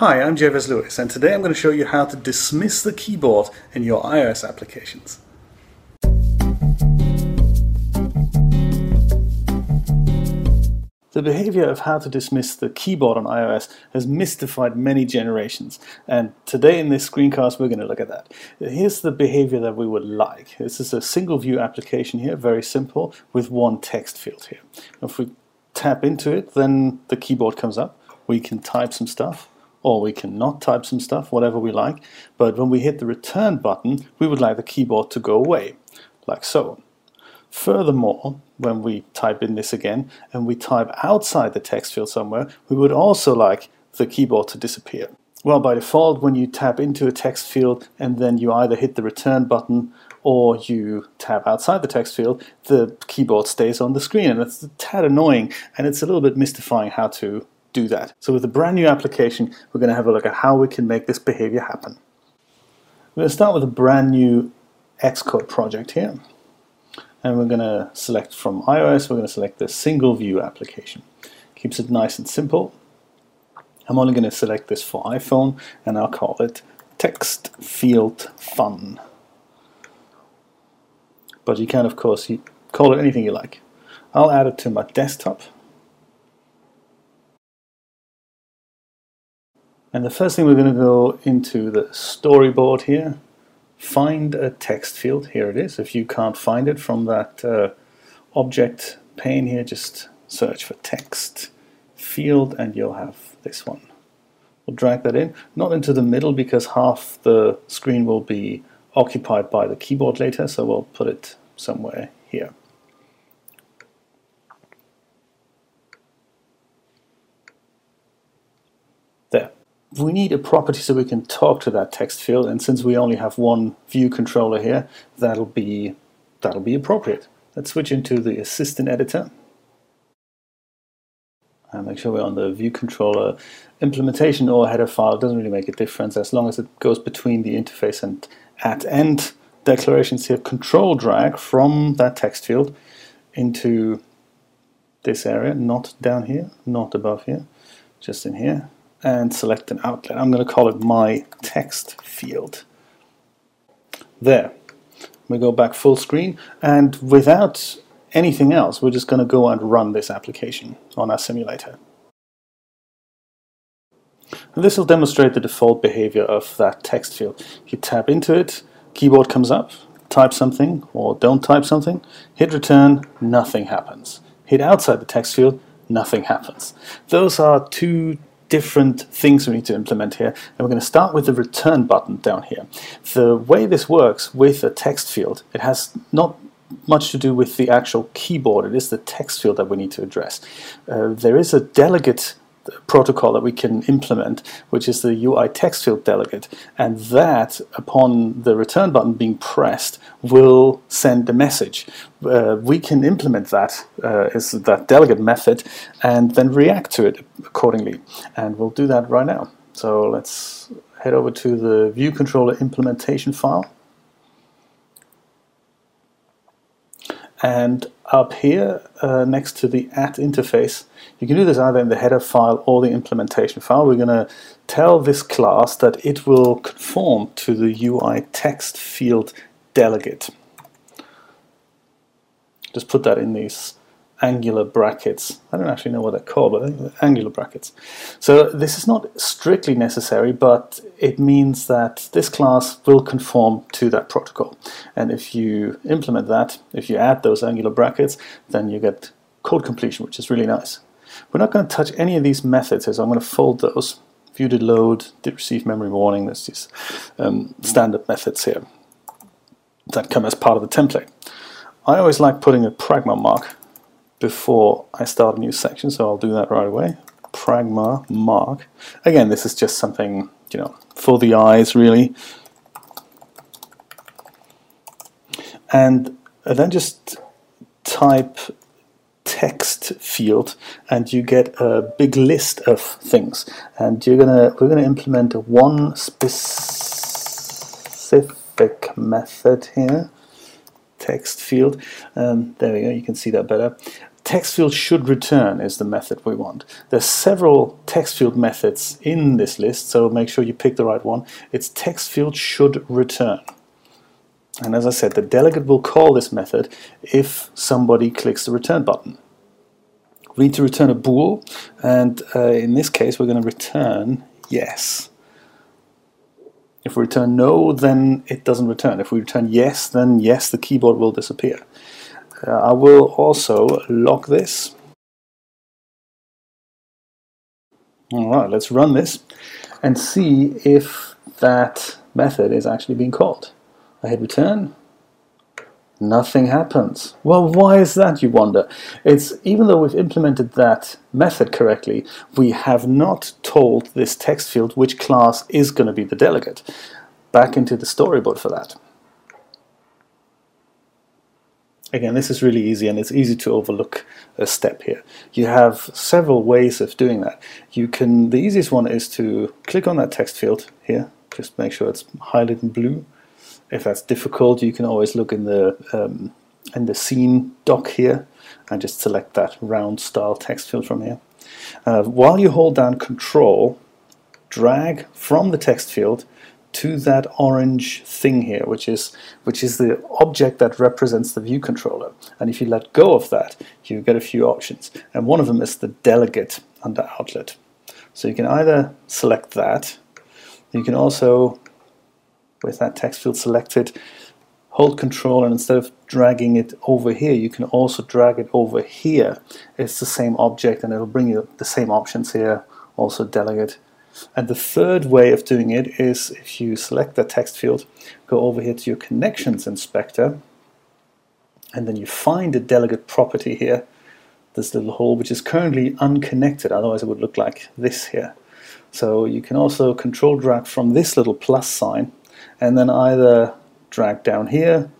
Hi, I'm Jay Versluis, and today I'm going to show you how to dismiss the keyboard in your iOS applications. The behavior of how to dismiss the keyboard on iOS has mystified many generations, and today in this screencast we're going to look at that. Here's the behavior that we would like. This is a single view application here, very simple, with one text field here. If we tap into it, then the keyboard comes up. We can type some stuff, or we can not type some stuff, whatever we like. But when we hit the return button, we would like the keyboard to go away, like so. Furthermore, when we type in this again and we type outside the text field somewhere, we would also like the keyboard to disappear. Well, by default, when you tap into a text field and then you either hit the return button or you tap outside the text field, the keyboard stays on the screen. And it's a tad annoying and it's a little bit mystifying how to do that. So with a brand new application, we're going to have a look at how we can make this behavior happen. We're going to start with a brand new Xcode project here and we're going to select from iOS, we're going to select the single view application. Keeps it nice and simple. I'm only going to select this for iPhone and I'll call it text field fun. But you can of course call it anything you like. I'll add it to my desktop. And the first thing we're going to go into the storyboard here find a text field. Here it is. If you can't find it from that uh, object pane here, just search for text field and you'll have this one. We'll drag that in, not into the middle because half the screen will be occupied by the keyboard later, so we'll put it somewhere here. There we need a property so we can talk to that text field and since we only have one view controller here that'll be that'll be appropriate. Let's switch into the assistant editor. And make sure we're on the view controller. Implementation or header file it doesn't really make a difference as long as it goes between the interface and at end. Declarations here control drag from that text field into this area not down here not above here just in here and select an outlet. I'm going to call it my text field. There. We go back full screen and without anything else we're just going to go and run this application on our simulator. And this will demonstrate the default behavior of that text field. You tap into it, keyboard comes up, type something or don't type something, hit return, nothing happens. Hit outside the text field, nothing happens. Those are two different things we need to implement here. And we're going to start with the return button down here. The way this works with a text field, it has not much to do with the actual keyboard. It is the text field that we need to address. Uh, there is a delegate protocol that we can implement, which is the UI text field delegate, and that, upon the return button being pressed, will send a message. Uh, we can implement that uh, as that delegate method and then react to it accordingly, and we'll do that right now. So let's head over to the view controller implementation file. And up here, uh, next to the at interface, you can do this either in the header file or the implementation file. We're going to tell this class that it will conform to the UI text field delegate. Just put that in these angular brackets. I don't actually know what they're called, but angular brackets. So this is not strictly necessary, but it means that this class will conform to that protocol. And if you implement that, if you add those angular brackets, then you get code completion, which is really nice. We're not going to touch any of these methods, so I'm going to fold those. View did load, did receive memory warning, there's these um, standard methods here that come as part of the template. I always like putting a pragma mark before I start a new section, so I'll do that right away. Pragma mark. Again, this is just something, you know, for the eyes, really. And then just type text field and you get a big list of things and you're gonna we're gonna implement one specific method here text field um, there we go you can see that better text field should return is the method we want. There's several text field methods in this list, so make sure you pick the right one. It's text field should return. And as I said, the delegate will call this method if somebody clicks the return button. We need to return a bool, and uh, in this case we're going to return yes. If we return no, then it doesn't return. If we return yes, then yes, the keyboard will disappear. Uh, I will also lock this. Alright, let's run this and see if that method is actually being called. I hit return, nothing happens. Well, why is that, you wonder? It's even though we've implemented that method correctly, we have not told this text field which class is going to be the delegate. Back into the storyboard for that. Again, this is really easy and it's easy to overlook a step here. You have several ways of doing that. You can, the easiest one is to click on that text field here, just make sure it's highlighted in blue. If that's difficult, you can always look in the um, in the scene dock here and just select that round style text field from here. Uh, while you hold down control, drag from the text field to that orange thing here, which is which is the object that represents the view controller. And if you let go of that, you get a few options. And one of them is the delegate under outlet. So you can either select that, you can also, with that text field selected, hold control and instead of dragging it over here, you can also drag it over here. It's the same object and it'll bring you the same options here, also delegate and the third way of doing it is if you select the text field, go over here to your connections inspector, and then you find a delegate property here, this little hole, which is currently unconnected, otherwise it would look like this here. So you can also control drag from this little plus sign, and then either drag down here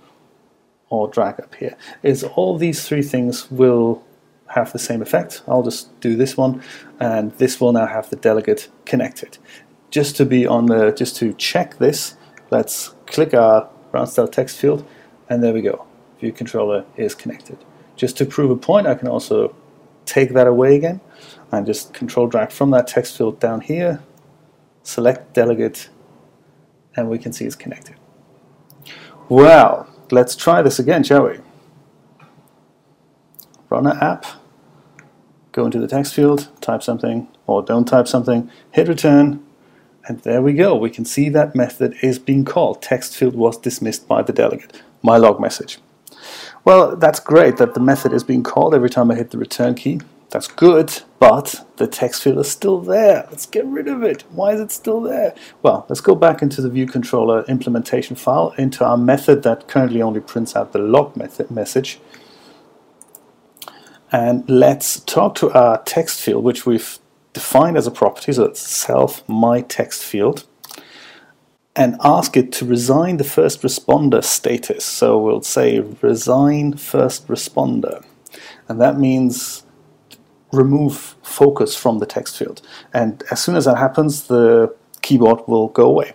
or drag up here. Is all these three things will have the same effect. I'll just do this one, and this will now have the delegate connected. Just to be on the, just to check this, let's click our round style text field, and there we go. View controller is connected. Just to prove a point, I can also take that away again, and just control drag from that text field down here, select delegate, and we can see it's connected. Well, let's try this again, shall we? Run an app go into the text field, type something, or don't type something, hit return, and there we go. We can see that method is being called. Text field was dismissed by the delegate. My log message. Well, that's great that the method is being called every time I hit the return key. That's good, but the text field is still there. Let's get rid of it. Why is it still there? Well, let's go back into the view controller implementation file, into our method that currently only prints out the log method message and let's talk to our text field, which we've defined as a property, so it's self my text field, and ask it to resign the first responder status. So we'll say resign first responder, and that means remove focus from the text field. And as soon as that happens, the keyboard will go away.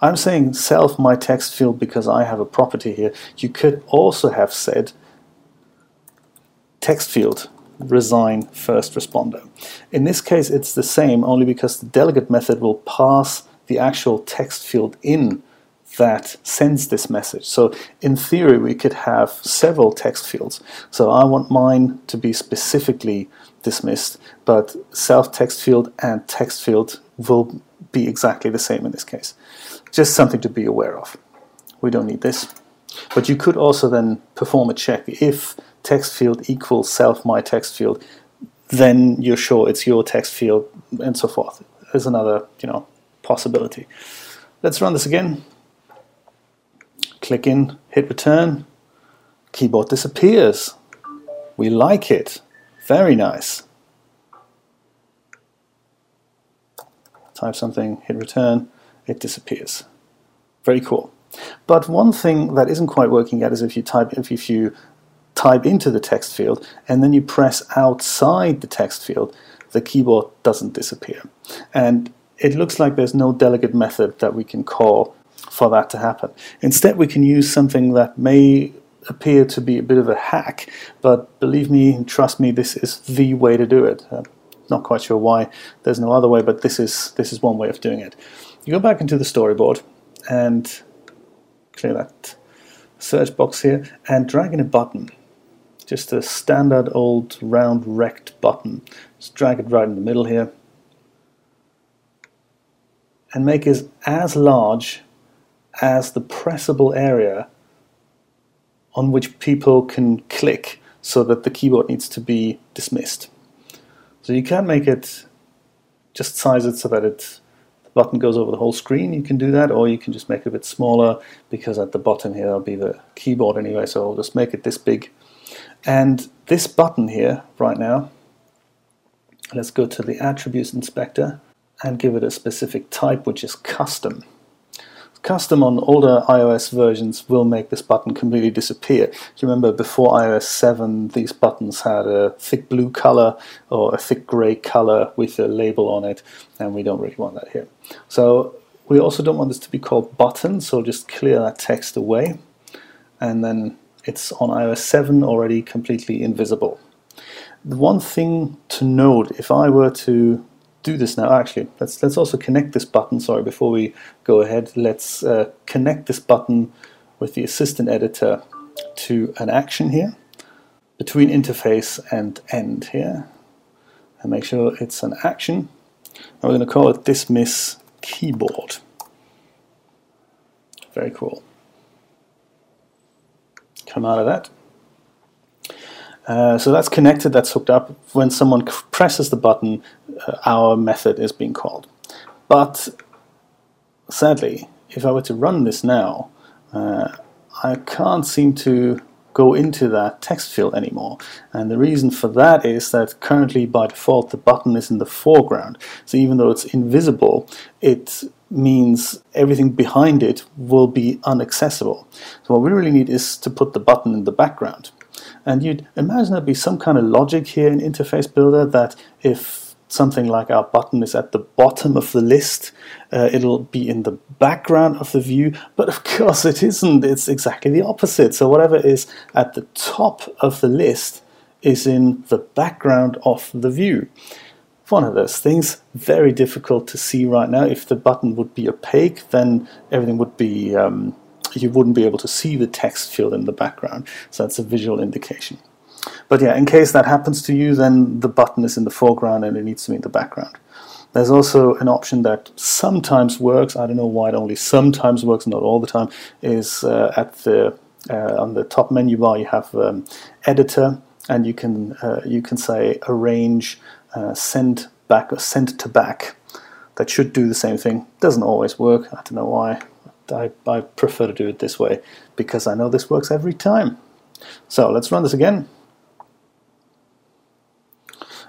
I'm saying self my text field because I have a property here. You could also have said text field resign first responder. In this case it's the same only because the delegate method will pass the actual text field in that sends this message. So in theory we could have several text fields. So I want mine to be specifically dismissed but self text field and text field will be exactly the same in this case. Just something to be aware of. We don't need this. But you could also then perform a check if text field equals self my text field, then you're sure it's your text field and so forth. There's another you know possibility. Let's run this again. Click in, hit return. Keyboard disappears. We like it. Very nice. Type something, hit return, it disappears. Very cool. But one thing that isn't quite working yet is if you type if you type into the text field and then you press outside the text field, the keyboard doesn't disappear. And it looks like there's no delegate method that we can call for that to happen. Instead, we can use something that may appear to be a bit of a hack, but believe me, trust me, this is the way to do it. Uh, not quite sure why there's no other way, but this is this is one way of doing it. You go back into the storyboard and clear that search box here and drag in a button. Just a standard old round rect button. Just drag it right in the middle here and make it as large as the pressable area on which people can click so that the keyboard needs to be dismissed. So you can make it just size it so that it the button goes over the whole screen. You can do that, or you can just make it a bit smaller because at the bottom here there'll be the keyboard anyway. So I'll just make it this big. And this button here right now, let's go to the attributes inspector and give it a specific type which is custom. Custom on older iOS versions will make this button completely disappear. Do you remember before iOS 7 these buttons had a thick blue color or a thick gray color with a label on it and we don't really want that here. So we also don't want this to be called button so just clear that text away and then it's on iOS 7 already completely invisible. The one thing to note if I were to do this now. Actually, let's let's also connect this button. Sorry, before we go ahead, let's uh, connect this button with the assistant editor to an action here between interface and end here, and make sure it's an action. And we're going to call it dismiss keyboard. Very cool. Come out of that. Uh, so that's connected, that's hooked up. When someone presses the button, uh, our method is being called. But sadly, if I were to run this now, uh, I can't seem to go into that text field anymore. And the reason for that is that currently by default the button is in the foreground. So even though it's invisible, it means everything behind it will be inaccessible. So what we really need is to put the button in the background. And you'd imagine there'd be some kind of logic here in Interface Builder that if something like our button is at the bottom of the list, uh, it'll be in the background of the view, but of course it isn't. It's exactly the opposite. So whatever is at the top of the list is in the background of the view. One of those things, very difficult to see right now. If the button would be opaque, then everything would be um, you wouldn't be able to see the text field in the background. So that's a visual indication. But yeah, in case that happens to you, then the button is in the foreground and it needs to be in the background. There's also an option that sometimes works, I don't know why it only sometimes works, not all the time, is uh, at the uh, on the top menu bar you have um, editor and you can uh, you can say arrange uh, send back or send to back. That should do the same thing. Doesn't always work, I don't know why. I, I prefer to do it this way because I know this works every time. So let's run this again.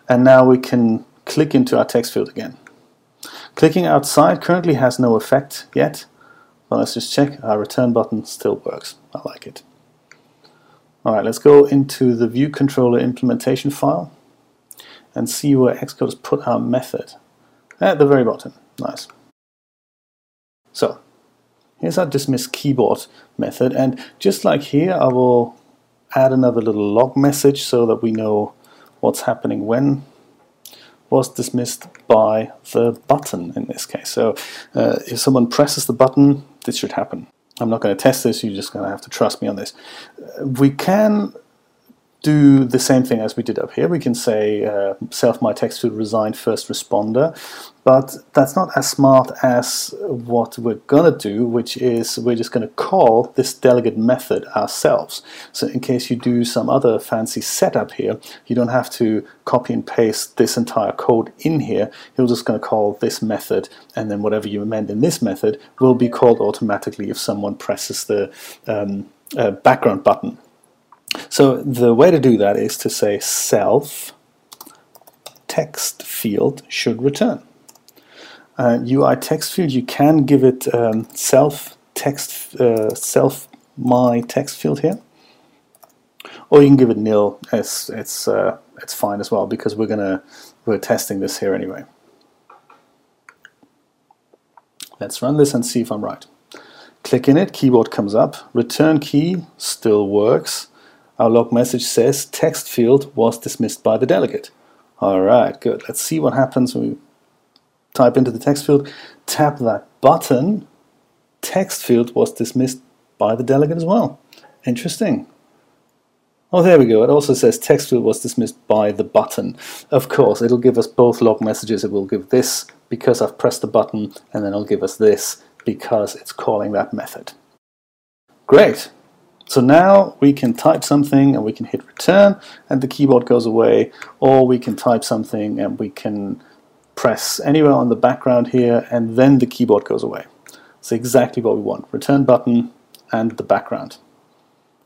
And now we can click into our text field again. Clicking outside currently has no effect yet, but let's just check. Our return button still works. I like it. Alright, let's go into the view controller implementation file and see where Xcode has put our method. At the very bottom. Nice. So, Here's our dismiss keyboard method and just like here I will add another little log message so that we know what's happening when was dismissed by the button in this case. So uh, if someone presses the button, this should happen. I'm not going to test this, you're just going to have to trust me on this. Uh, we can do the same thing as we did up here. We can say uh, self my text to resign first responder, but that's not as smart as what we're gonna do, which is we're just gonna call this delegate method ourselves. So in case you do some other fancy setup here, you don't have to copy and paste this entire code in here. You're just gonna call this method, and then whatever you amend in this method will be called automatically if someone presses the um, uh, background button so the way to do that is to say self text field should return. Uh, UI text field, you can give it um, self text uh, self my text field here, or you can give it nil. It's it's uh, it's fine as well because we're gonna we're testing this here anyway. Let's run this and see if I'm right. Click in it, keyboard comes up, return key still works. Our log message says text field was dismissed by the delegate. All right, good. Let's see what happens when we type into the text field, tap that button, text field was dismissed by the delegate as well. Interesting. Oh, there we go. It also says text field was dismissed by the button. Of course, it'll give us both log messages. It will give this because I've pressed the button, and then it'll give us this because it's calling that method. Great. So now we can type something and we can hit return and the keyboard goes away, or we can type something and we can press anywhere on the background here and then the keyboard goes away. It's exactly what we want. Return button and the background.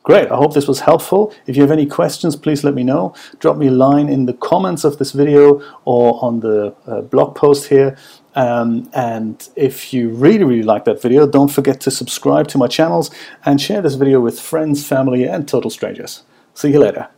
Great, I hope this was helpful. If you have any questions, please let me know. Drop me a line in the comments of this video or on the uh, blog post here. Um, and if you really, really like that video, don't forget to subscribe to my channels and share this video with friends, family, and total strangers. See you later.